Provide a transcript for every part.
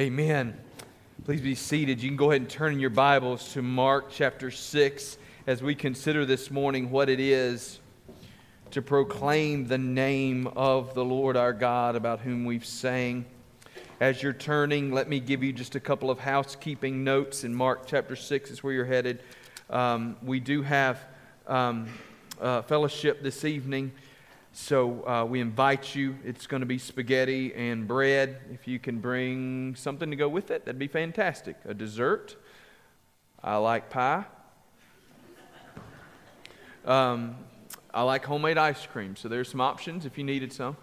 Amen. Please be seated. You can go ahead and turn in your Bibles to Mark chapter 6 as we consider this morning what it is to proclaim the name of the Lord our God about whom we've sang. As you're turning, let me give you just a couple of housekeeping notes in Mark chapter 6 is where you're headed. Um, we do have um, uh, fellowship this evening. So uh, we invite you. It's going to be spaghetti and bread. If you can bring something to go with it, that'd be fantastic. A dessert. I like pie. Um, I like homemade ice cream. So there's some options if you needed some.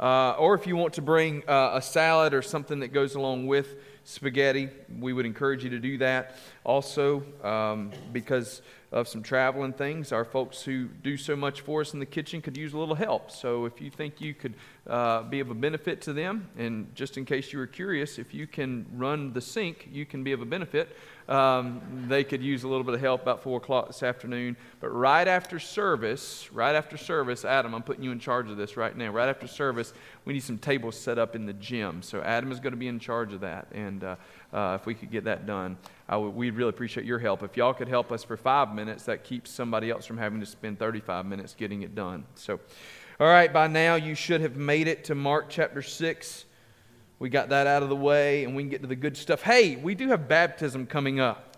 Uh, or if you want to bring uh, a salad or something that goes along with spaghetti, we would encourage you to do that. Also, um, because of some traveling things. Our folks who do so much for us in the kitchen could use a little help. So if you think you could uh, be of a benefit to them, and just in case you were curious, if you can run the sink, you can be of a benefit. Um, they could use a little bit of help about 4 o'clock this afternoon. But right after service, right after service, Adam, I'm putting you in charge of this right now. Right after service, we need some tables set up in the gym. So Adam is going to be in charge of that. And uh, uh, if we could get that done, we'd really appreciate your help. If y'all could help us for five minutes, that keeps somebody else from having to spend 35 minutes getting it done. So, all right, by now you should have made it to Mark chapter 6. We got that out of the way, and we can get to the good stuff. Hey, we do have baptism coming up.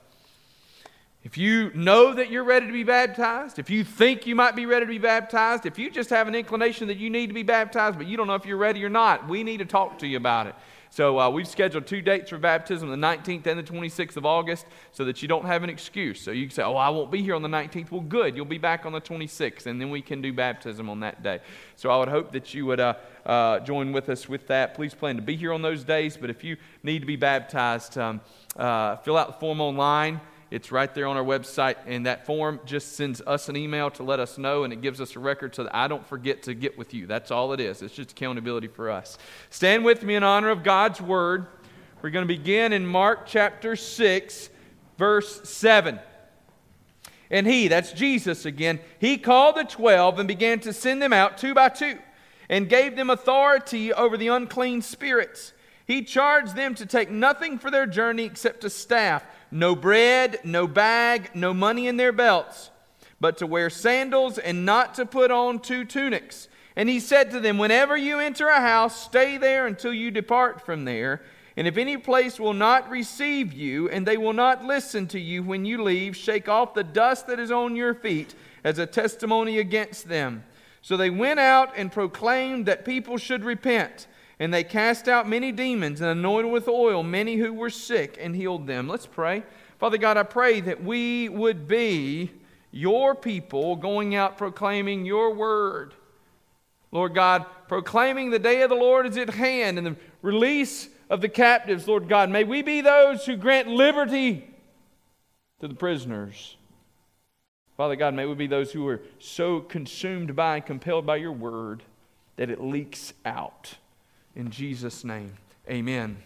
If you know that you're ready to be baptized, if you think you might be ready to be baptized, if you just have an inclination that you need to be baptized, but you don't know if you're ready or not, we need to talk to you about it. So uh, we've scheduled two dates for baptism, the 19th and the 26th of August, so that you don't have an excuse. So you can say, oh, I won't be here on the 19th. Well, good. You'll be back on the 26th, and then we can do baptism on that day. So I would hope that you would uh, uh, join with us with that. Please plan to be here on those days, but if you need to be baptized, um, uh, fill out the form online. It's right there on our website, and that form just sends us an email to let us know, and it gives us a record so that I don't forget to get with you. That's all it is. It's just accountability for us. Stand with me in honor of God's word. We're going to begin in Mark chapter 6, verse 7. And he, that's Jesus again, he called the twelve and began to send them out two by two, and gave them authority over the unclean spirits. He charged them to take nothing for their journey except a staff no bread, no bag, no money in their belts, but to wear sandals and not to put on two tunics. And he said to them, Whenever you enter a house, stay there until you depart from there. And if any place will not receive you, and they will not listen to you when you leave, shake off the dust that is on your feet as a testimony against them. So they went out and proclaimed that people should repent. And they cast out many demons and anointed with oil many who were sick and healed them. Let's pray. Father God, I pray that we would be your people going out proclaiming your word. Lord God, proclaiming the day of the Lord is at hand and the release of the captives, Lord God. May we be those who grant liberty to the prisoners. Father God, may we be those who are so consumed by and compelled by your word that it leaks out. In Jesus' name, amen.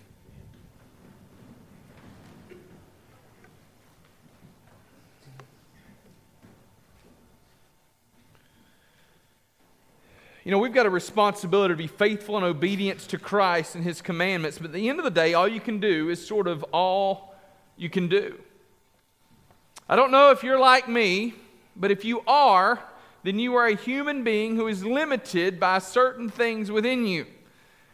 You know, we've got a responsibility to be faithful and obedient to Christ and His commandments, but at the end of the day, all you can do is sort of all you can do. I don't know if you're like me, but if you are, then you are a human being who is limited by certain things within you.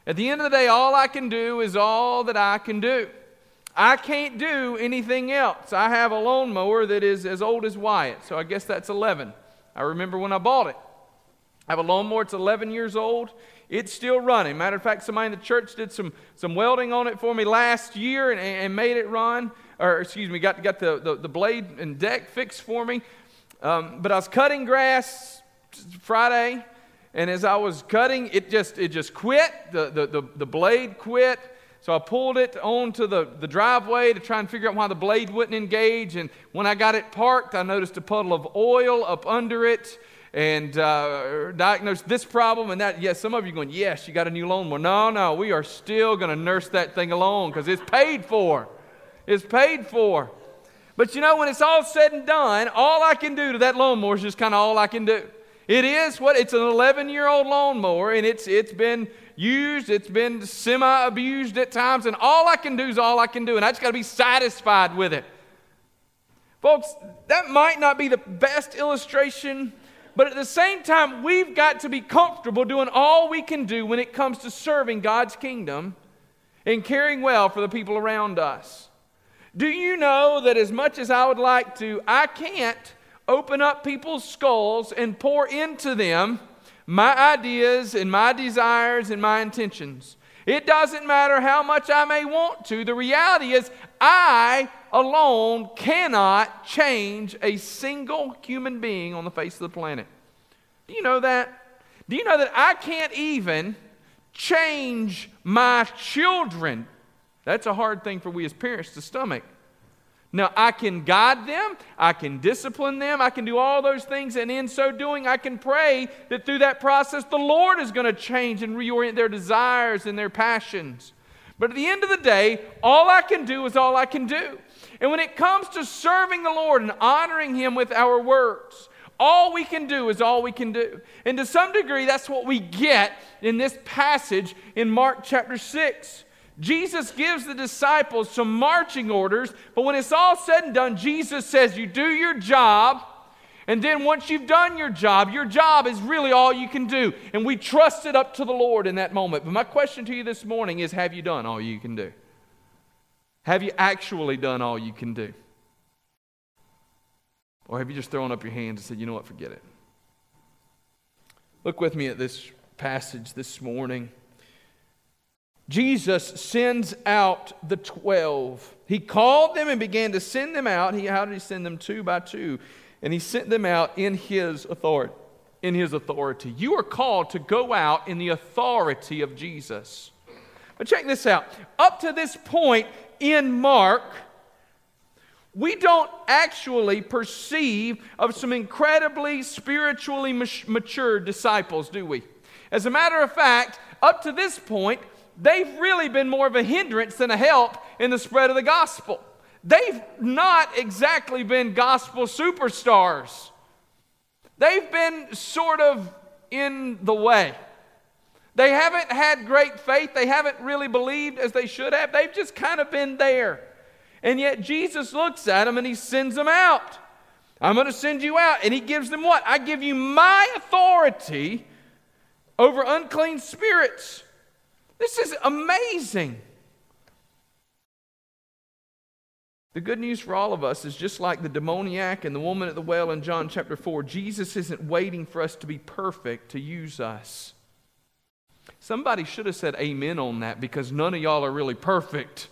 At the end of the day, all I can do is all that I can do. I can't do anything else. I have a lawnmower that is as old as Wyatt, so I guess that's 11. I remember when I bought it. I have a lawnmower, it's 11 years old. It's still running. Matter of fact, somebody in the church did some, some welding on it for me last year and, and made it run, or excuse me, got, got the, the, the blade and deck fixed for me. Um, but I was cutting grass Friday and as I was cutting, it just, it just quit. The, the, the, the blade quit. So I pulled it onto the, the driveway to try and figure out why the blade wouldn't engage. And when I got it parked, I noticed a puddle of oil up under it and uh, diagnosed this problem and that. Yes, some of you going, yes, you got a new lawnmower. No, no, we are still going to nurse that thing along because it's paid for. It's paid for. But you know, when it's all said and done, all I can do to that lawnmower is just kind of all I can do. It is what it's an 11 year old lawnmower, and it's, it's been used, it's been semi abused at times, and all I can do is all I can do, and I just got to be satisfied with it. Folks, that might not be the best illustration, but at the same time, we've got to be comfortable doing all we can do when it comes to serving God's kingdom and caring well for the people around us. Do you know that as much as I would like to, I can't open up people's skulls and pour into them my ideas and my desires and my intentions? It doesn't matter how much I may want to. The reality is, I alone cannot change a single human being on the face of the planet. Do you know that? Do you know that I can't even change my children? That's a hard thing for we as parents to stomach. Now, I can guide them, I can discipline them, I can do all those things, and in so doing, I can pray that through that process, the Lord is going to change and reorient their desires and their passions. But at the end of the day, all I can do is all I can do. And when it comes to serving the Lord and honoring Him with our words, all we can do is all we can do. And to some degree, that's what we get in this passage in Mark chapter 6. Jesus gives the disciples some marching orders, but when it's all said and done, Jesus says, You do your job, and then once you've done your job, your job is really all you can do. And we trust it up to the Lord in that moment. But my question to you this morning is Have you done all you can do? Have you actually done all you can do? Or have you just thrown up your hands and said, You know what, forget it? Look with me at this passage this morning. Jesus sends out the 12. He called them and began to send them out. He, how did he send them? Two by two. And he sent them out in his authority. In his authority. You are called to go out in the authority of Jesus. But check this out. Up to this point in Mark, we don't actually perceive of some incredibly spiritually mature disciples, do we? As a matter of fact, up to this point, they've really been more of a hindrance than a help in the spread of the gospel. They've not exactly been gospel superstars. They've been sort of in the way. They haven't had great faith. They haven't really believed as they should have. They've just kind of been there. And yet Jesus looks at them and he sends them out. I'm going to send you out. And he gives them what? I give you my authority over unclean spirits. This is amazing. The good news for all of us is just like the demoniac and the woman at the well in John chapter 4, Jesus isn't waiting for us to be perfect to use us. Somebody should have said amen on that because none of y'all are really perfect.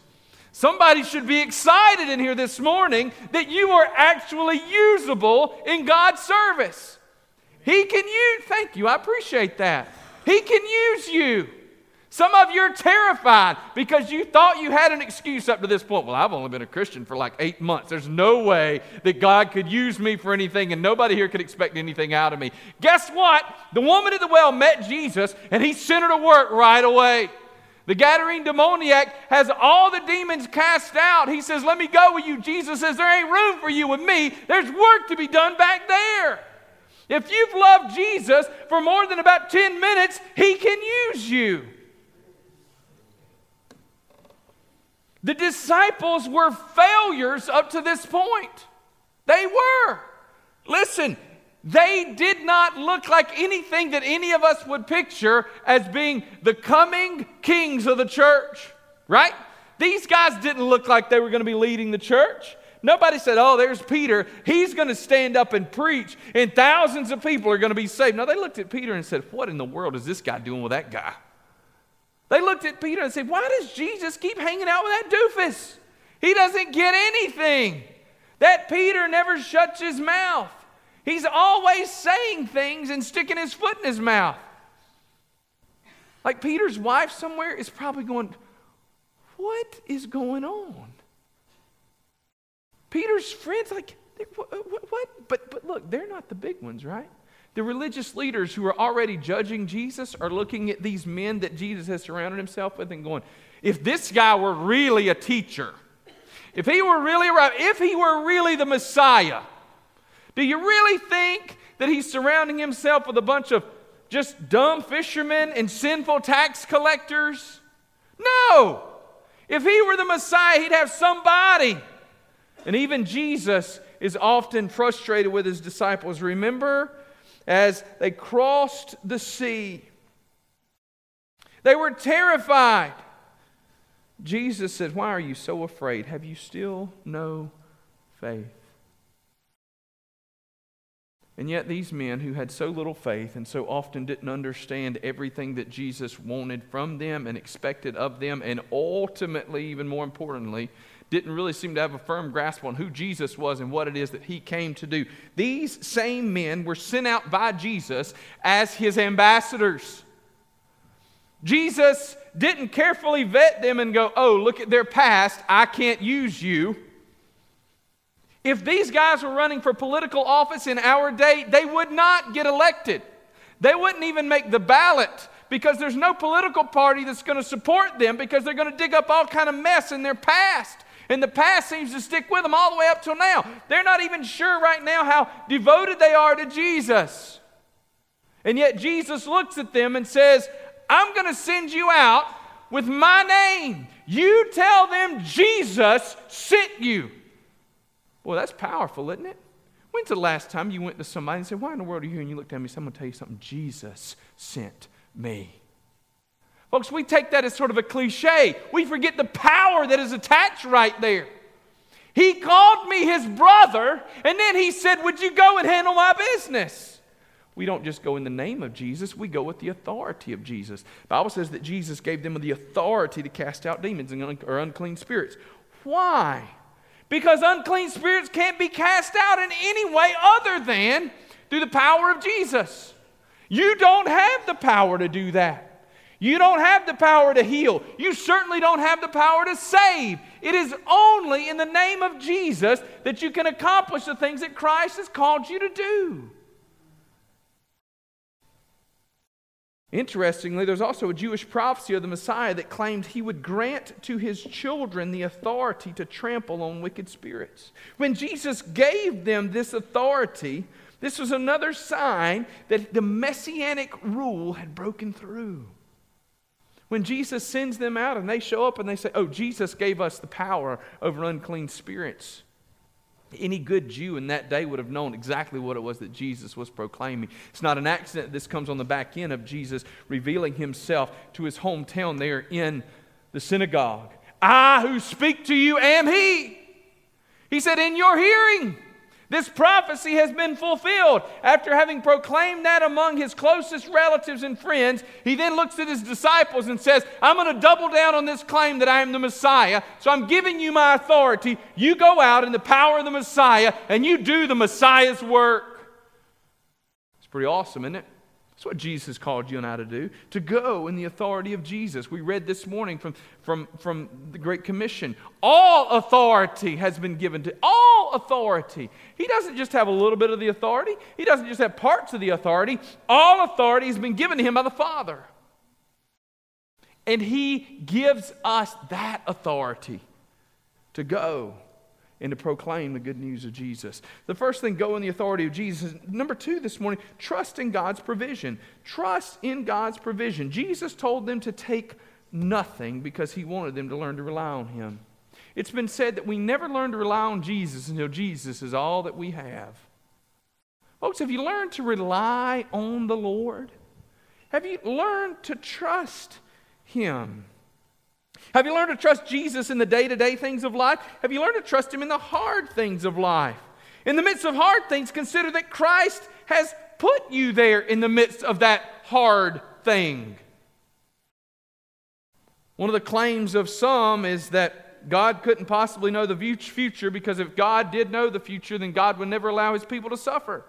Somebody should be excited in here this morning that you are actually usable in God's service. He can use, thank you, I appreciate that. He can use you. Some of you are terrified because you thought you had an excuse up to this point. Well, I've only been a Christian for like eight months. There's no way that God could use me for anything, and nobody here could expect anything out of me. Guess what? The woman at the well met Jesus, and he sent her to work right away. The Gadarene demoniac has all the demons cast out. He says, Let me go with you. Jesus says, There ain't room for you with me. There's work to be done back there. If you've loved Jesus for more than about 10 minutes, he can use you. The disciples were failures up to this point. They were. Listen, they did not look like anything that any of us would picture as being the coming kings of the church, right? These guys didn't look like they were going to be leading the church. Nobody said, Oh, there's Peter. He's going to stand up and preach, and thousands of people are going to be saved. No, they looked at Peter and said, What in the world is this guy doing with that guy? They looked at Peter and said, Why does Jesus keep hanging out with that doofus? He doesn't get anything. That Peter never shuts his mouth. He's always saying things and sticking his foot in his mouth. Like Peter's wife somewhere is probably going, What is going on? Peter's friends, like, what, what? But, but look, they're not the big ones, right? The religious leaders who are already judging Jesus are looking at these men that Jesus has surrounded himself with and going, if this guy were really a teacher, if he were really if he were really the Messiah, do you really think that he's surrounding himself with a bunch of just dumb fishermen and sinful tax collectors? No. If he were the Messiah, he'd have somebody. And even Jesus is often frustrated with his disciples. Remember, as they crossed the sea, they were terrified. Jesus said, Why are you so afraid? Have you still no faith? And yet, these men who had so little faith and so often didn't understand everything that Jesus wanted from them and expected of them, and ultimately, even more importantly, didn't really seem to have a firm grasp on who Jesus was and what it is that he came to do. These same men were sent out by Jesus as his ambassadors. Jesus didn't carefully vet them and go, oh, look at their past, I can't use you. If these guys were running for political office in our day, they would not get elected. They wouldn't even make the ballot because there's no political party that's going to support them because they're going to dig up all kind of mess in their past. And the past seems to stick with them all the way up till now. They're not even sure right now how devoted they are to Jesus. And yet Jesus looks at them and says, I'm going to send you out with my name. You tell them Jesus sent you. Boy, that's powerful, isn't it? When's the last time you went to somebody and said, Why in the world are you here? And you looked at me and said, I'm going to tell you something. Jesus sent me. Folks, we take that as sort of a cliche. We forget the power that is attached right there. He called me his brother, and then he said, Would you go and handle my business? We don't just go in the name of Jesus, we go with the authority of Jesus. The Bible says that Jesus gave them the authority to cast out demons or unclean spirits. Why? Because unclean spirits can't be cast out in any way other than through the power of Jesus. You don't have the power to do that. You don't have the power to heal. You certainly don't have the power to save. It is only in the name of Jesus that you can accomplish the things that Christ has called you to do. Interestingly, there's also a Jewish prophecy of the Messiah that claimed he would grant to his children the authority to trample on wicked spirits. When Jesus gave them this authority, this was another sign that the messianic rule had broken through. When Jesus sends them out and they show up and they say, Oh, Jesus gave us the power over unclean spirits. Any good Jew in that day would have known exactly what it was that Jesus was proclaiming. It's not an accident this comes on the back end of Jesus revealing himself to his hometown there in the synagogue. I who speak to you am he. He said, In your hearing. This prophecy has been fulfilled. After having proclaimed that among his closest relatives and friends, he then looks at his disciples and says, I'm going to double down on this claim that I am the Messiah. So I'm giving you my authority. You go out in the power of the Messiah and you do the Messiah's work. It's pretty awesome, isn't it? That's what Jesus called you and I to do, to go in the authority of Jesus. We read this morning from, from, from the Great Commission. All authority has been given to, all authority. He doesn't just have a little bit of the authority, he doesn't just have parts of the authority. All authority has been given to him by the Father. And he gives us that authority to go and to proclaim the good news of Jesus. The first thing, go in the authority of Jesus. Number two this morning, trust in God's provision. Trust in God's provision. Jesus told them to take nothing because he wanted them to learn to rely on him. It's been said that we never learn to rely on Jesus until Jesus is all that we have. Folks, have you learned to rely on the Lord? Have you learned to trust him? Have you learned to trust Jesus in the day to day things of life? Have you learned to trust Him in the hard things of life? In the midst of hard things, consider that Christ has put you there in the midst of that hard thing. One of the claims of some is that God couldn't possibly know the future because if God did know the future, then God would never allow His people to suffer.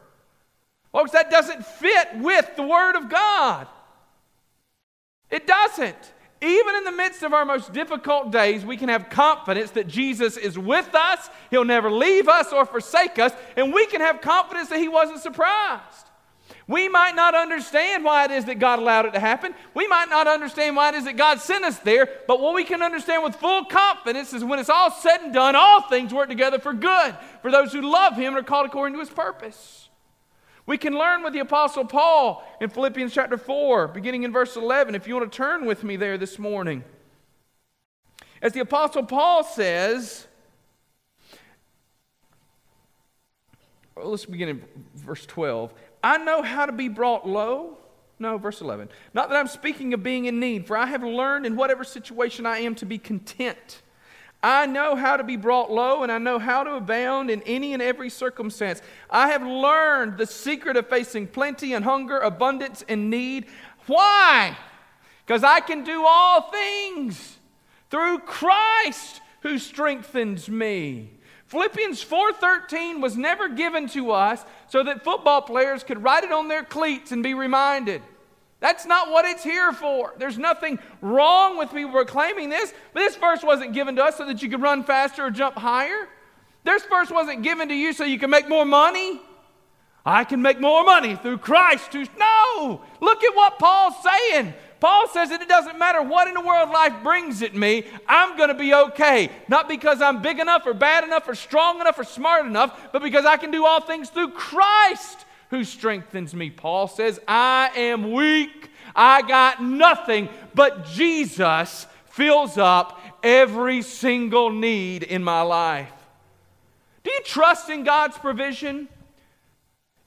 Folks, that doesn't fit with the Word of God. It doesn't. Even in the midst of our most difficult days, we can have confidence that Jesus is with us. He'll never leave us or forsake us. And we can have confidence that He wasn't surprised. We might not understand why it is that God allowed it to happen. We might not understand why it is that God sent us there. But what we can understand with full confidence is when it's all said and done, all things work together for good for those who love Him and are called according to His purpose. We can learn with the Apostle Paul in Philippians chapter 4, beginning in verse 11, if you want to turn with me there this morning. As the Apostle Paul says, well, let's begin in verse 12. I know how to be brought low. No, verse 11. Not that I'm speaking of being in need, for I have learned in whatever situation I am to be content. I know how to be brought low, and I know how to abound in any and every circumstance. I have learned the secret of facing plenty and hunger, abundance and need. Why? Because I can do all things through Christ who strengthens me. Philippians 4:13 was never given to us so that football players could write it on their cleats and be reminded. That's not what it's here for. There's nothing wrong with people proclaiming this, but this verse wasn't given to us so that you could run faster or jump higher. This verse wasn't given to you so you can make more money. I can make more money through Christ who's. No! Look at what Paul's saying. Paul says that it doesn't matter what in the world life brings at me, I'm going to be okay. Not because I'm big enough or bad enough or strong enough or smart enough, but because I can do all things through Christ who strengthens me. Paul says, I am weak. I got nothing, but Jesus fills up every single need in my life. Do you trust in God's provision?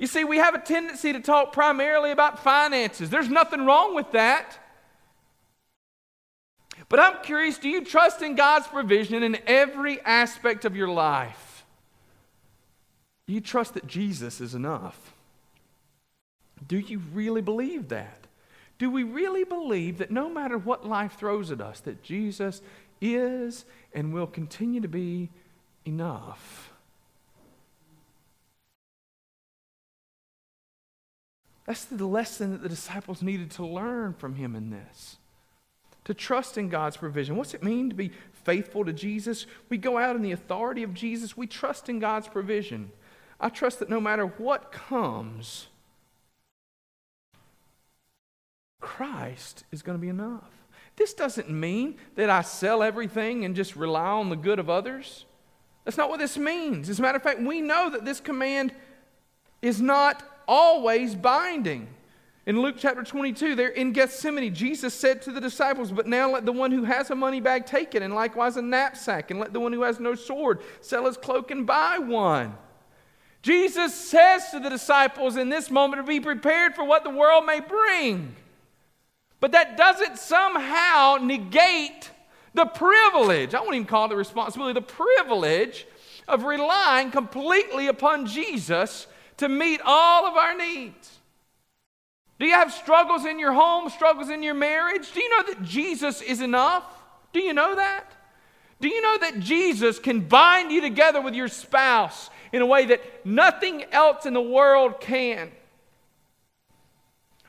You see, we have a tendency to talk primarily about finances. There's nothing wrong with that. But I'm curious do you trust in God's provision in every aspect of your life? Do you trust that Jesus is enough? Do you really believe that? Do we really believe that no matter what life throws at us, that Jesus is and will continue to be enough? That's the lesson that the disciples needed to learn from him in this. To trust in God's provision. What's it mean to be faithful to Jesus? We go out in the authority of Jesus. We trust in God's provision. I trust that no matter what comes, Christ is going to be enough. This doesn't mean that I sell everything and just rely on the good of others. That's not what this means. As a matter of fact, we know that this command is not always binding. In Luke chapter 22, there in Gethsemane, Jesus said to the disciples, But now let the one who has a money bag take it, and likewise a knapsack, and let the one who has no sword sell his cloak and buy one. Jesus says to the disciples in this moment to be prepared for what the world may bring. But that doesn't somehow negate the privilege, I won't even call it the responsibility, the privilege of relying completely upon Jesus to meet all of our needs. Do you have struggles in your home, struggles in your marriage? Do you know that Jesus is enough? Do you know that? Do you know that Jesus can bind you together with your spouse in a way that nothing else in the world can?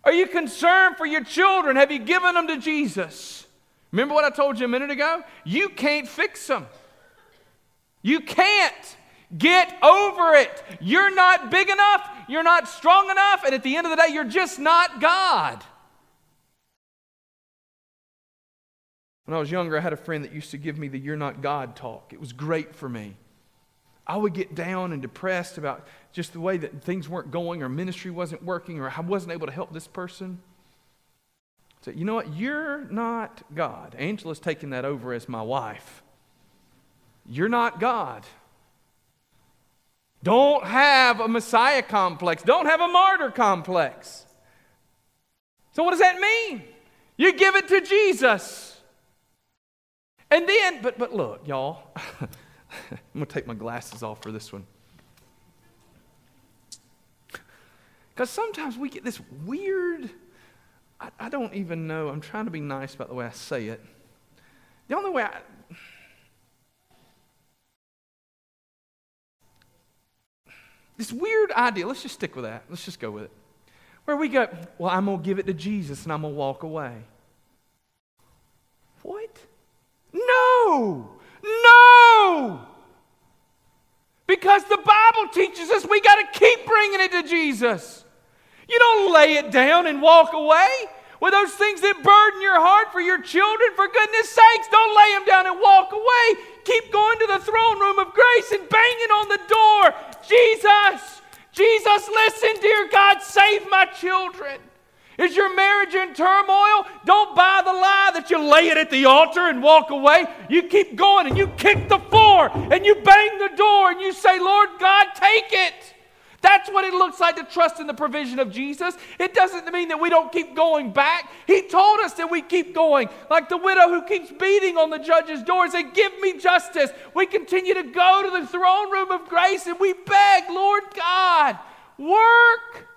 Are you concerned for your children? Have you given them to Jesus? Remember what I told you a minute ago? You can't fix them. You can't. Get over it. You're not big enough. You're not strong enough. And at the end of the day, you're just not God. When I was younger, I had a friend that used to give me the You're Not God talk. It was great for me. I would get down and depressed about just the way that things weren't going or ministry wasn't working or I wasn't able to help this person. So, you know what? You're not God. Angela's taking that over as my wife. You're not God. Don't have a Messiah complex. Don't have a martyr complex. So, what does that mean? You give it to Jesus. And then, but, but look, y'all. I'm going to take my glasses off for this one. Because sometimes we get this weird, I, I, don't even know, I'm trying to be nice about the way I say it. The only way I. This weird idea, let's just stick with that. Let's just go with it. Where we go, well, I'm going to give it to Jesus and I'm going to walk away. What? No! Because the Bible teaches us we got to keep bringing it to Jesus. You don't lay it down and walk away. With those things that burden your heart for your children, for goodness sakes, don't lay them down and walk away. Keep going to the throne room of grace and banging on the door. Jesus, Jesus, listen, dear God, save my children. Is your marriage in turmoil? Don't buy the lie that you lay it at the altar and walk away. You keep going and you kick the floor and you bang the door and you say, Lord God, take it. That's what it looks like to trust in the provision of Jesus. It doesn't mean that we don't keep going back. He told us that we keep going. Like the widow who keeps beating on the judge's door and say, Give me justice. We continue to go to the throne room of grace and we beg, Lord God, work.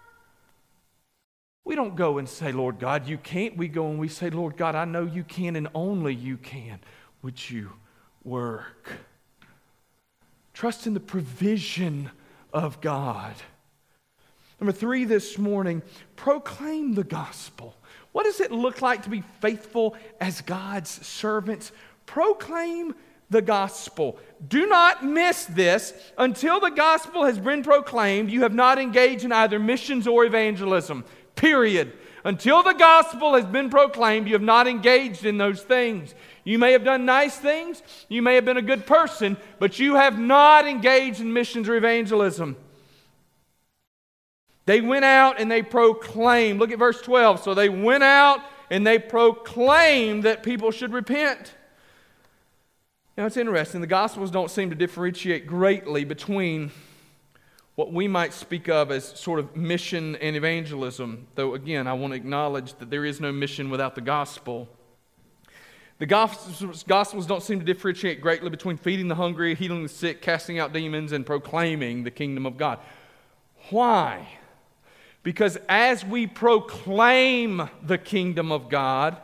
We don't go and say, Lord God, you can't. We go and we say, Lord God, I know you can and only you can. Would you work? Trust in the provision of God. Number three this morning, proclaim the gospel. What does it look like to be faithful as God's servants? Proclaim the gospel. Do not miss this. Until the gospel has been proclaimed, you have not engaged in either missions or evangelism. Period. Until the gospel has been proclaimed, you have not engaged in those things. You may have done nice things, you may have been a good person, but you have not engaged in missions or evangelism. They went out and they proclaimed. Look at verse 12. So they went out and they proclaimed that people should repent. Now it's interesting. The Gospels don't seem to differentiate greatly between what we might speak of as sort of mission and evangelism, though again, I want to acknowledge that there is no mission without the gospel. The gospels, don't seem to differentiate greatly between feeding the hungry, healing the sick, casting out demons, and proclaiming the kingdom of God. Why? Because as we proclaim the kingdom of God,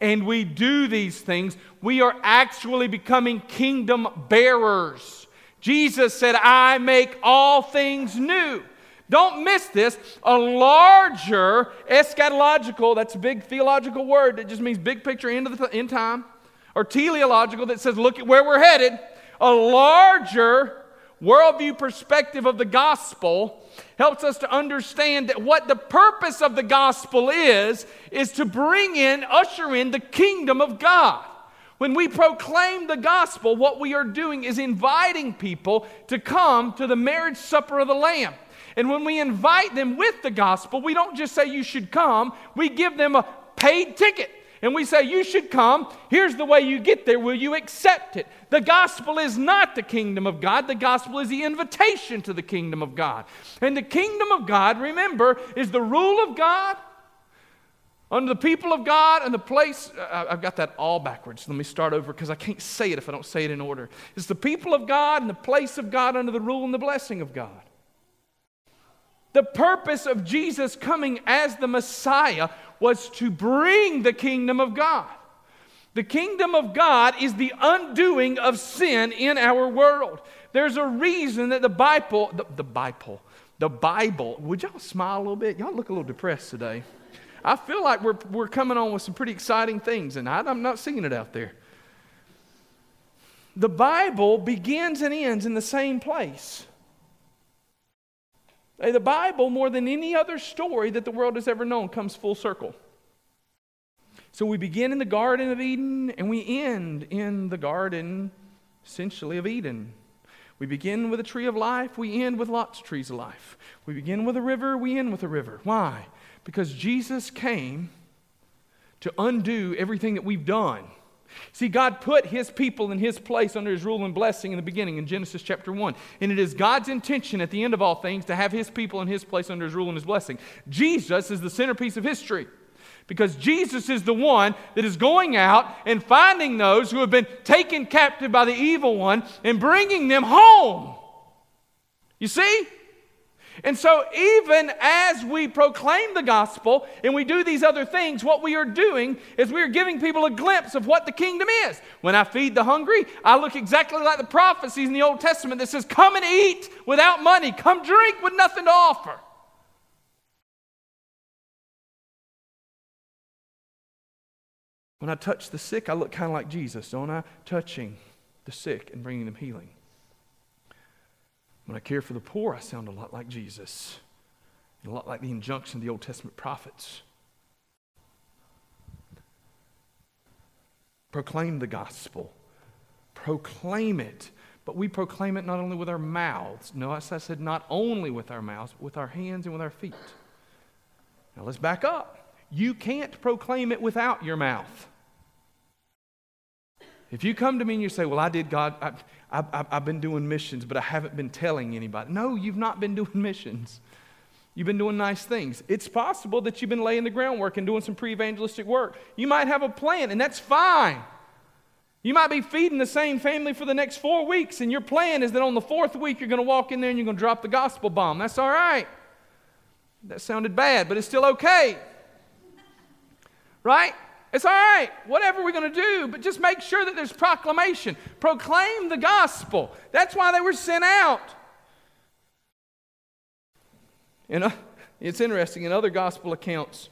and we do these things, we are actually becoming kingdom bearers. Jesus said, I make all things new. Don't miss this. A larger eschatological, that's a big theological word that just means big picture end of the end time, or teleological that says, look at where we're headed. A larger worldview perspective of the gospel helps us to understand that what the purpose of the gospel is, is to bring in, usher in the kingdom of God. When we proclaim the gospel, what we are doing is inviting people to come to the marriage supper of the Lamb. And when we invite them with the gospel, we don't just say you should come, we give them a paid ticket. And we say, You should come. Here's the way you get there. Will you accept it? The gospel is not the kingdom of God. The gospel is the invitation to the kingdom of God. And the kingdom of God, remember, is the rule of God under the people of God and the place, uh, I've got that all backwards. Let me start over because I can't say it if I don't say it in order. It's the people of God and the place of God under the rule and the blessing of God. The purpose of Jesus coming as the Messiah was to bring the kingdom of God. The kingdom of God is the undoing of sin in our world. There's a reason that the Bible, the, the Bible, the Bible, would y'all smile a little bit? Y'all look a little depressed today. I feel like we're, we're coming on with some pretty exciting things, and I, I'm not seeing it out there. The Bible begins and ends in the same place. The Bible, more than any other story that the world has ever known, comes full circle. So we begin in the Garden of Eden and we end in the Garden, essentially, of Eden. We begin with a tree of life, we end with lots of trees of life. We begin with a river, we end with a river. Why? Because Jesus came to undo everything that we've done. See, God put his people in his place under his rule and blessing in the beginning in Genesis chapter 1. And it is God's intention at the end of all things to have his people in his place under his rule and his blessing. Jesus is the centerpiece of history because Jesus is the one that is going out and finding those who have been taken captive by the evil one and bringing them home. You see? And so, even as we proclaim the gospel and we do these other things, what we are doing is we are giving people a glimpse of what the kingdom is. When I feed the hungry, I look exactly like the prophecies in the Old Testament that says, Come and eat without money, come drink with nothing to offer. When I touch the sick, I look kind of like Jesus, don't I? Touching the sick and bringing them healing. When I care for the poor, I sound a lot like Jesus, and a lot like the injunction of the Old Testament prophets. Proclaim the gospel, proclaim it. but we proclaim it not only with our mouths. Notice I said not only with our mouths, but with our hands and with our feet. Now let's back up. You can't proclaim it without your mouth. If you come to me and you say, Well, I did God, I, I, I've been doing missions, but I haven't been telling anybody. No, you've not been doing missions. You've been doing nice things. It's possible that you've been laying the groundwork and doing some pre evangelistic work. You might have a plan, and that's fine. You might be feeding the same family for the next four weeks, and your plan is that on the fourth week you're going to walk in there and you're going to drop the gospel bomb. That's all right. That sounded bad, but it's still okay. Right? It's all right, whatever we're going to do, but just make sure that there's proclamation. Proclaim the gospel. That's why they were sent out. And uh, it's interesting in other gospel accounts.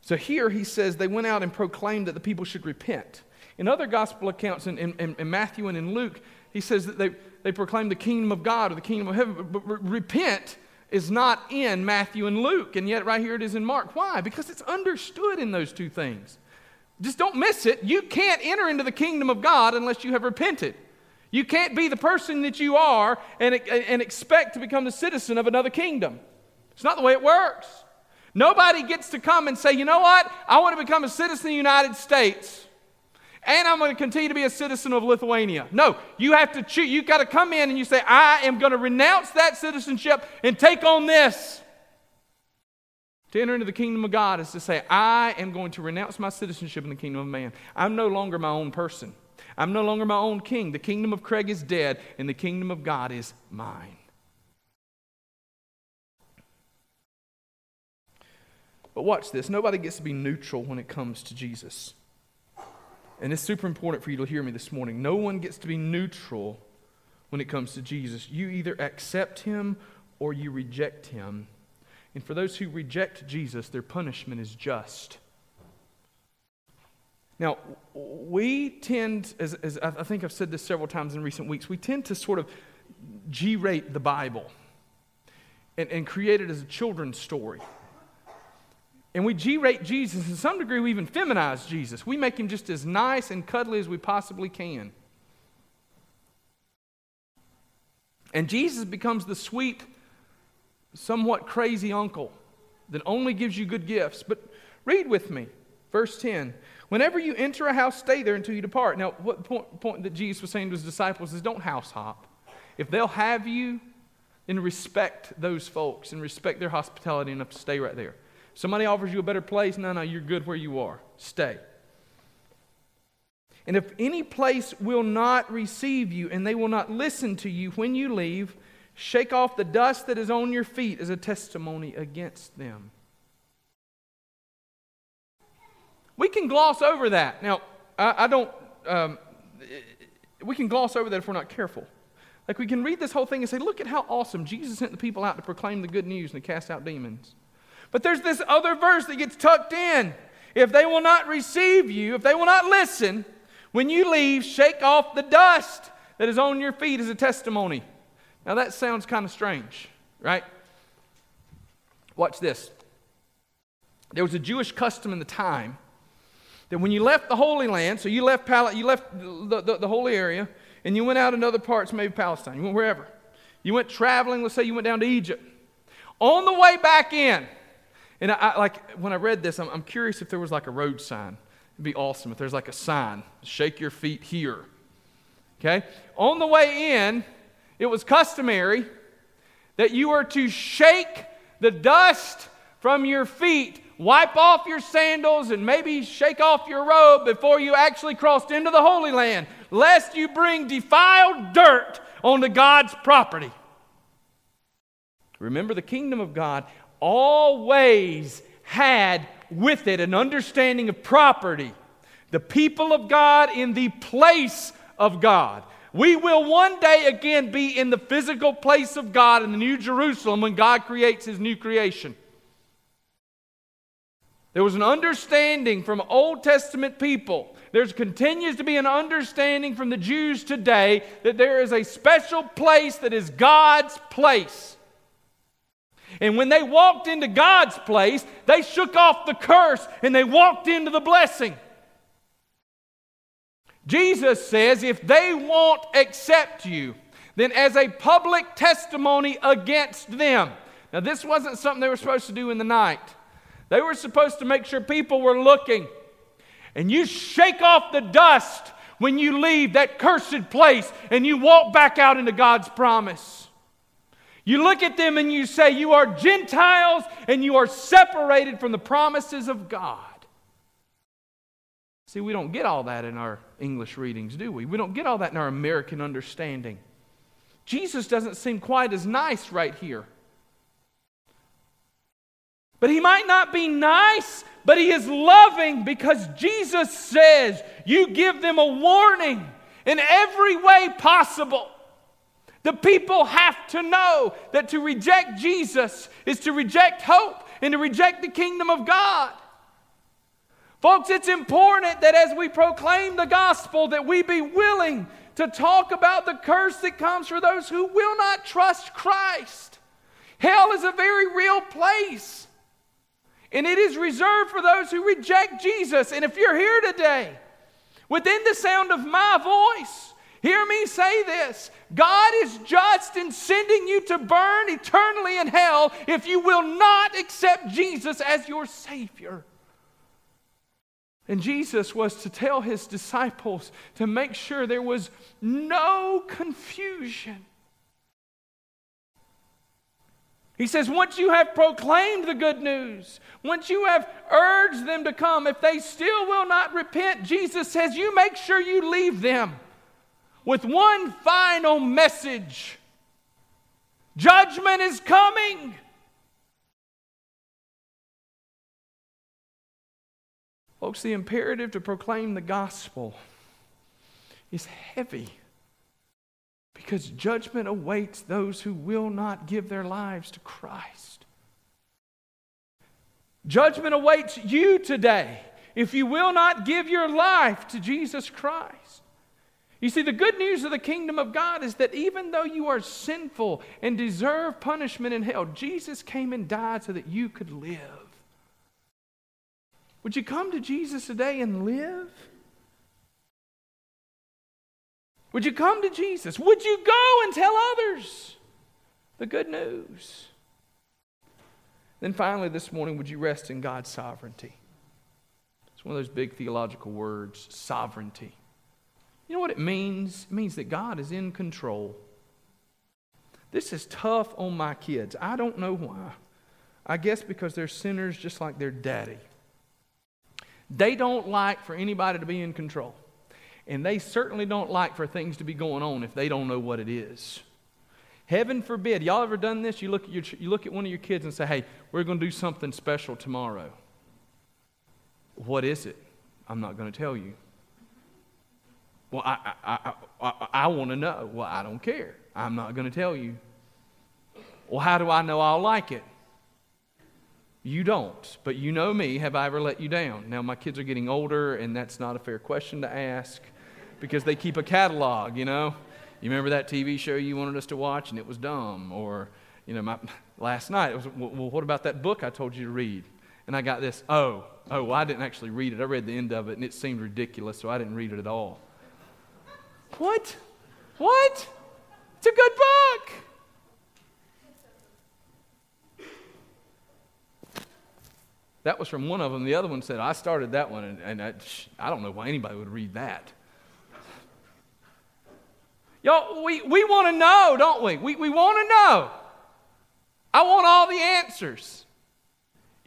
So here he says they went out and proclaimed that the people should repent. In other gospel accounts, in, in, in Matthew and in Luke, he says that they, they proclaimed the kingdom of God or the kingdom of heaven. But, but, but repent is not in Matthew and Luke, and yet right here it is in Mark. Why? Because it's understood in those two things. Just don't miss it. You can't enter into the kingdom of God unless you have repented. You can't be the person that you are and, and expect to become the citizen of another kingdom. It's not the way it works. Nobody gets to come and say, you know what? I want to become a citizen of the United States and I'm going to continue to be a citizen of Lithuania. No, you have to choose. You've got to come in and you say, I am going to renounce that citizenship and take on this. To enter into the kingdom of God is to say, I am going to renounce my citizenship in the kingdom of man. I'm no longer my own person. I'm no longer my own king. The kingdom of Craig is dead, and the kingdom of God is mine. But watch this nobody gets to be neutral when it comes to Jesus. And it's super important for you to hear me this morning. No one gets to be neutral when it comes to Jesus. You either accept him or you reject him. And for those who reject Jesus, their punishment is just. Now, we tend, as, as I think I've said this several times in recent weeks, we tend to sort of G rate the Bible and, and create it as a children's story. And we G rate Jesus. To some degree, we even feminize Jesus. We make him just as nice and cuddly as we possibly can. And Jesus becomes the sweet, somewhat crazy uncle that only gives you good gifts. But read with me, verse 10. Whenever you enter a house, stay there until you depart. Now, what point, point that Jesus was saying to his disciples is don't house hop. If they'll have you, then respect those folks and respect their hospitality enough to stay right there. Somebody offers you a better place, no, no, you're good where you are. Stay. And if any place will not receive you and they will not listen to you when you leave, shake off the dust that is on your feet as a testimony against them. We can gloss over that. Now, I, I don't, um, we can gloss over that if we're not careful. Like we can read this whole thing and say, look at how awesome Jesus sent the people out to proclaim the good news and to cast out demons. But there's this other verse that gets tucked in. If they will not receive you, if they will not listen, when you leave, shake off the dust that is on your feet as a testimony. Now that sounds kind of strange, right? Watch this. There was a Jewish custom in the time that when you left the Holy Land, so you left, Pal- you left the, the, the holy area, and you went out in other parts, maybe Palestine, you went wherever. You went traveling, let's say you went down to Egypt. On the way back in, and I, I, like when I read this, I'm, I'm curious if there was like a road sign. It'd be awesome if there's like a sign, shake your feet here. Okay? On the way in, it was customary that you were to shake the dust from your feet, wipe off your sandals, and maybe shake off your robe before you actually crossed into the Holy Land, lest you bring defiled dirt onto God's property. Remember, the kingdom of God always had with it an understanding of property. The people of God in the place of God. We will one day again be in the physical place of God in the New Jerusalem when God creates His new creation. There was an understanding from Old Testament people. There continues to be an understanding from the Jews today that there is a special place that is God's place. And when they walked into God's place, they shook off the curse and they walked into the blessing. Jesus says if they won't accept you, then as a public testimony against them. Now, this wasn't something they were supposed to do in the night. They were supposed to make sure people were looking. And you shake off the dust when you leave that cursed place and you walk back out into God's promise. You look at them and you say, You are Gentiles and you are separated from the promises of God. See, we don't get all that in our English readings, do we? We don't get all that in our American understanding. Jesus doesn't seem quite as nice right here. But he might not be nice, but he is loving because Jesus says, You give them a warning in every way possible. The people have to know that to reject Jesus is to reject hope and to reject the kingdom of God. Folks, it's important that as we proclaim the gospel that we be willing to talk about the curse that comes for those who will not trust Christ. Hell is a very real place. And it is reserved for those who reject Jesus. And if you're here today, within the sound of my voice, hear me say this God is just in sending you to burn eternally in hell if you will not accept Jesus as your Savior. And Jesus was to tell his disciples to make sure there was no confusion. He says, once you have proclaimed the good news, once you have urged them to come, if they still will not repent, Jesus says, you make sure you leave them with one final message Judgment is coming. Folks, the imperative to proclaim the gospel is heavy because judgment awaits those who will not give their lives to Christ. Judgment awaits you today if you will not give your life to Jesus Christ. You see, the good news of the kingdom of God is that even though you are sinful and deserve punishment in hell, Jesus came and died so that you could live. Would you come to Jesus today and live? Would you come to Jesus? Would you go and tell others the good news? Then finally, this morning, would you rest in God's sovereignty? It's one of those big theological words sovereignty. You know what it means? It means that God is in control. This is tough on my kids. I don't know why. I guess because they're sinners just like their daddy. They don't like for anybody to be in control. And they certainly don't like for things to be going on if they don't know what it is. Heaven forbid. Y'all ever done this? You look at, your, you look at one of your kids and say, hey, we're going to do something special tomorrow. What is it? I'm not going to tell you. Well, I, I, I, I, want to know. Well, I don't care. I'm not going to tell you. Well, how do I know I'll like it? You don't, but you know me. Have I ever let you down? Now, my kids are getting older, and that's not a fair question to ask because they keep a catalog, you know? You remember that TV show you wanted us to watch and it was dumb? Or, you know, my, last night, it was, well, what about that book I told you to read? And I got this, oh, oh, well, I didn't actually read it. I read the end of it and it seemed ridiculous, so I didn't read it at all. What? What? It's a good book. That was from one of them. The other one said, I started that one, and, and I, I don't know why anybody would read that. Y'all, we, we want to know, don't we? We, we want to know. I want all the answers.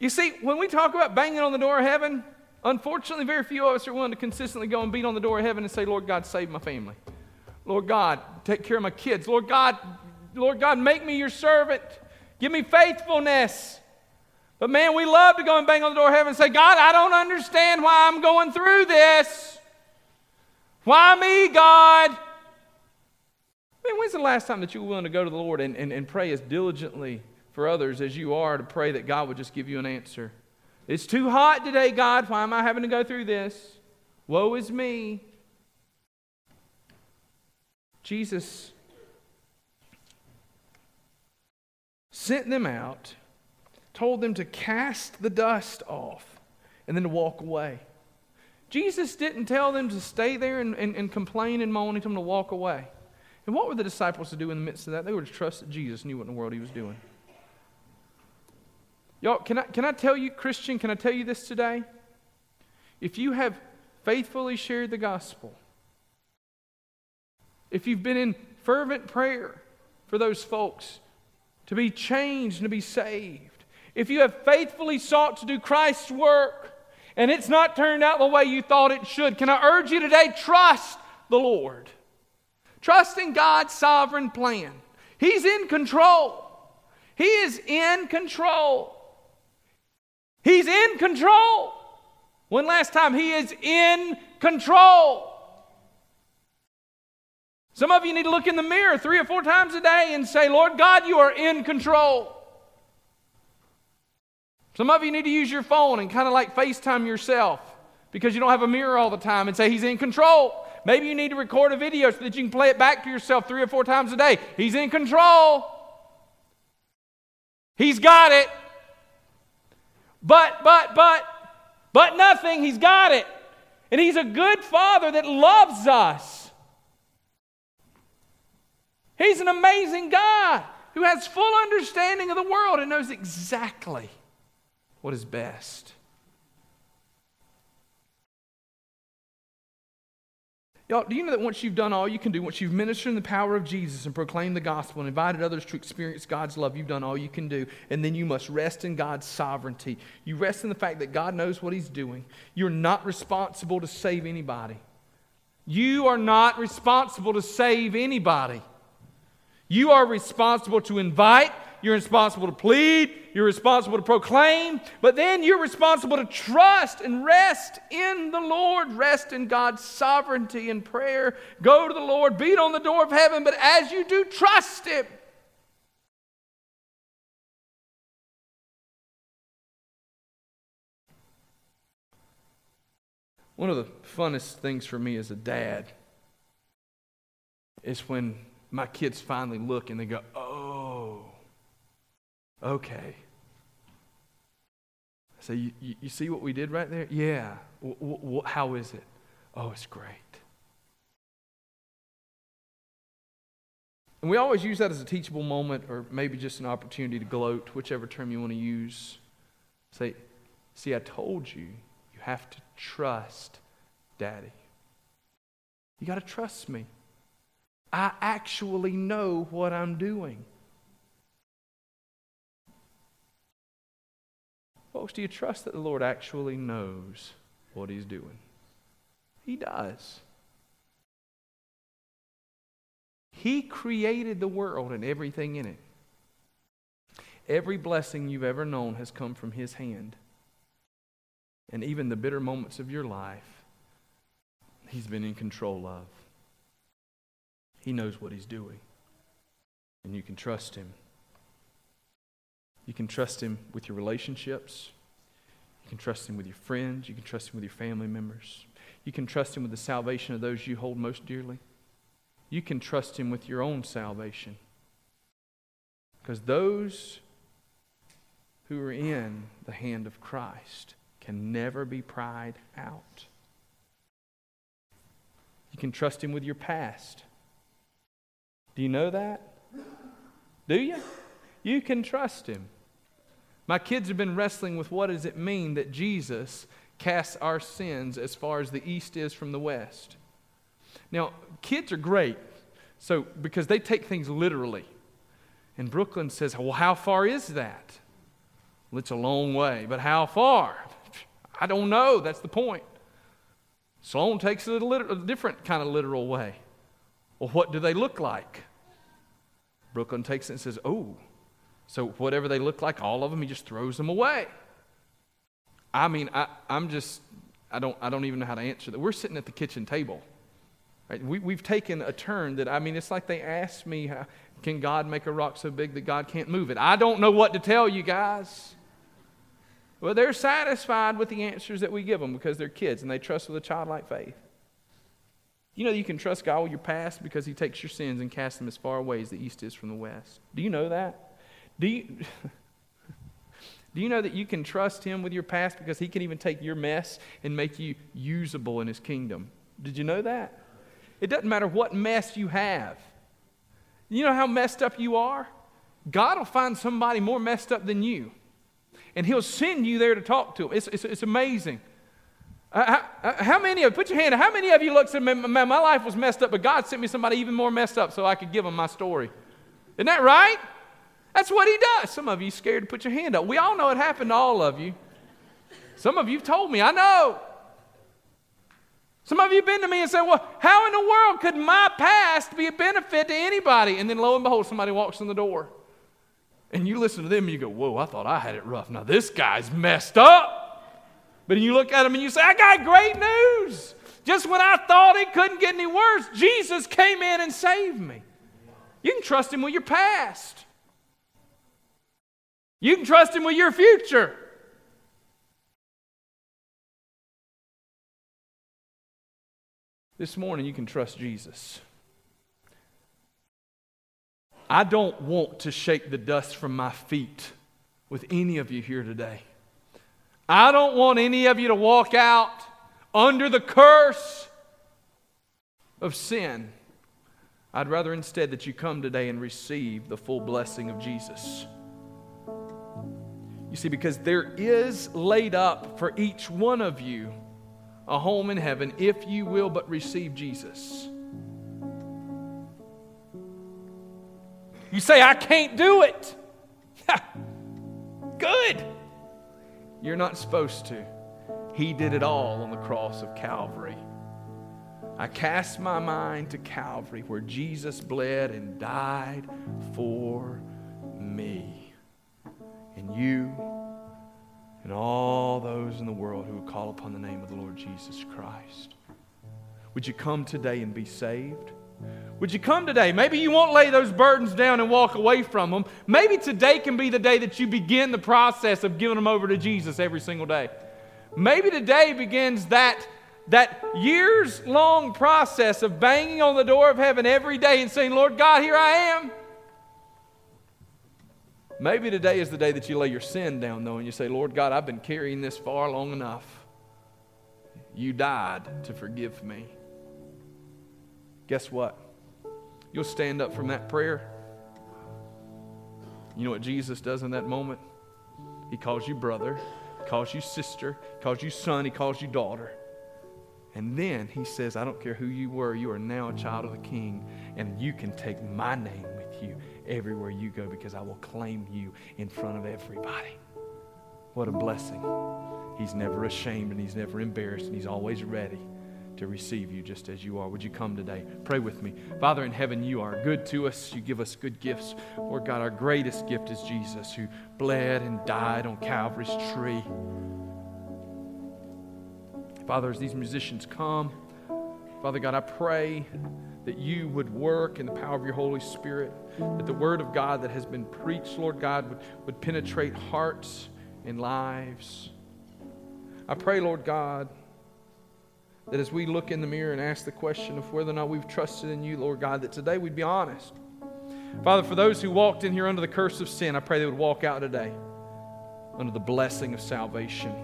You see, when we talk about banging on the door of heaven, unfortunately, very few of us are willing to consistently go and beat on the door of heaven and say, Lord God, save my family. Lord God, take care of my kids. Lord God, Lord God, make me your servant. Give me faithfulness. But man, we love to go and bang on the door of heaven and say, God, I don't understand why I'm going through this. Why me, God? I mean, when's the last time that you were willing to go to the Lord and, and, and pray as diligently for others as you are to pray that God would just give you an answer? It's too hot today, God. Why am I having to go through this? Woe is me. Jesus sent them out told them to cast the dust off and then to walk away. Jesus didn't tell them to stay there and, and, and complain and moan. He told them to walk away. And what were the disciples to do in the midst of that? They were to trust that Jesus knew what in the world he was doing. Y'all, can I, can I tell you, Christian, can I tell you this today? If you have faithfully shared the gospel, if you've been in fervent prayer for those folks to be changed and to be saved, if you have faithfully sought to do Christ's work and it's not turned out the way you thought it should, can I urge you today, trust the Lord. Trust in God's sovereign plan. He's in control. He is in control. He's in control. When last time He is in control? Some of you need to look in the mirror three or four times a day and say, Lord God, you are in control. Some of you need to use your phone and kind of like FaceTime yourself because you don't have a mirror all the time and say, He's in control. Maybe you need to record a video so that you can play it back to yourself three or four times a day. He's in control. He's got it. But, but, but, but nothing. He's got it. And He's a good Father that loves us. He's an amazing God who has full understanding of the world and knows exactly what is best. Y'all, do you know that once you've done all you can do, once you've ministered in the power of Jesus and proclaimed the gospel and invited others to experience God's love, you've done all you can do. And then you must rest in God's sovereignty. You rest in the fact that God knows what He's doing. You're not responsible to save anybody. You are not responsible to save anybody. You are responsible to invite you're responsible to plead, you're responsible to proclaim, but then you're responsible to trust and rest in the Lord, rest in God's sovereignty and prayer. Go to the Lord, beat on the door of heaven, but as you do, trust Him. One of the funnest things for me as a dad is when my kids finally look and they go, Okay. So you, you, you, see what we did right there? Yeah. W- w- how is it? Oh, it's great. And we always use that as a teachable moment or maybe just an opportunity to gloat, whichever term you want to use. Say, see, I told you, you have to trust Daddy. You got to trust me. I actually know what I'm doing. Folks, do you trust that the Lord actually knows what He's doing? He does. He created the world and everything in it. Every blessing you've ever known has come from His hand. And even the bitter moments of your life, He's been in control of. He knows what He's doing. And you can trust Him. You can trust Him with your relationships. You can trust Him with your friends. You can trust Him with your family members. You can trust Him with the salvation of those you hold most dearly. You can trust Him with your own salvation. Because those who are in the hand of Christ can never be pried out. You can trust Him with your past. Do you know that? Do you? You can trust Him. My kids have been wrestling with what does it mean that Jesus casts our sins as far as the east is from the west. Now, kids are great, so because they take things literally. And Brooklyn says, Well, how far is that? Well, it's a long way, but how far? I don't know. That's the point. Sloan takes it a, liter- a different kind of literal way. Well, what do they look like? Brooklyn takes it and says, Oh, so whatever they look like, all of them, he just throws them away. I mean, I, I'm just, I don't, I don't even know how to answer that. We're sitting at the kitchen table. Right? We, we've taken a turn that, I mean, it's like they asked me, can God make a rock so big that God can't move it? I don't know what to tell you guys. Well, they're satisfied with the answers that we give them because they're kids and they trust with a childlike faith. You know you can trust God with your past because He takes your sins and casts them as far away as the east is from the west. Do you know that? Do you, Do you know that you can trust Him with your past because He can even take your mess and make you usable in His kingdom? Did you know that? It doesn't matter what mess you have. You know how messed up you are? God will find somebody more messed up than you, and He'll send you there to talk to Him. It's, it's, it's amazing. Uh, how, uh, how, many of put your hand how many of you look said man, my life was messed up but god sent me somebody even more messed up so i could give them my story isn't that right that's what he does. Some of you scared to put your hand up. We all know it happened to all of you. Some of you have told me i know. Some of you have been to me and said well how in the world could my past be a benefit to anybody? And then lo and behold somebody walks in the door. And you listen to them and you go whoa i thought i had it rough. Now this guy's messed up. But you look at him and you say, I got great news. Just when I thought it couldn't get any worse, Jesus came in and saved me. You can trust him with your past. You can trust him with your future. This morning, you can trust Jesus. I don't want to shake the dust from my feet with any of you here today. I don't want any of you to walk out under the curse of sin. I'd rather instead that you come today and receive the full blessing of Jesus. You see, because there is laid up for each one of you a home in heaven if you will but receive Jesus. You say, I can't do it. Good. You're not supposed to. He did it all on the cross of Calvary. I cast my mind to Calvary where Jesus bled and died for me. And you and all those in the world who would call upon the name of the Lord Jesus Christ. Would you come today and be saved? Would you come today? Maybe you won't lay those burdens down and walk away from them. Maybe today can be the day that you begin the process of giving them over to Jesus every single day. Maybe today begins that, that years long process of banging on the door of heaven every day and saying, Lord God, here I am. Maybe today is the day that you lay your sin down, though, and you say, Lord God, I've been carrying this far long enough. You died to forgive me. Guess what? You'll stand up from that prayer. You know what Jesus does in that moment? He calls you brother, calls you sister, calls you son, he calls you daughter. And then he says, I don't care who you were, you are now a child of the king, and you can take my name with you everywhere you go because I will claim you in front of everybody. What a blessing. He's never ashamed and he's never embarrassed and he's always ready to receive you just as you are. Would you come today? Pray with me. Father in heaven, you are good to us. You give us good gifts. Lord God, our greatest gift is Jesus who bled and died on Calvary's tree. Father, as these musicians come, Father God, I pray that you would work in the power of your Holy Spirit, that the word of God that has been preached, Lord God, would, would penetrate hearts and lives. I pray, Lord God, that as we look in the mirror and ask the question of whether or not we've trusted in you, Lord God, that today we'd be honest. Father, for those who walked in here under the curse of sin, I pray they would walk out today under the blessing of salvation.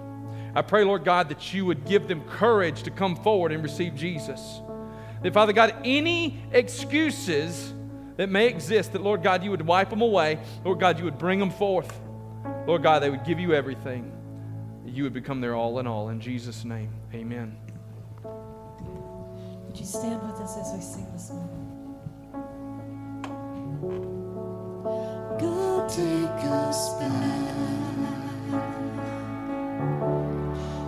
I pray, Lord God, that you would give them courage to come forward and receive Jesus. That, Father God, any excuses that may exist, that, Lord God, you would wipe them away. Lord God, you would bring them forth. Lord God, they would give you everything. You would become their all in all. In Jesus' name, amen. Would you stand with us as we sing this morning? God, take us back.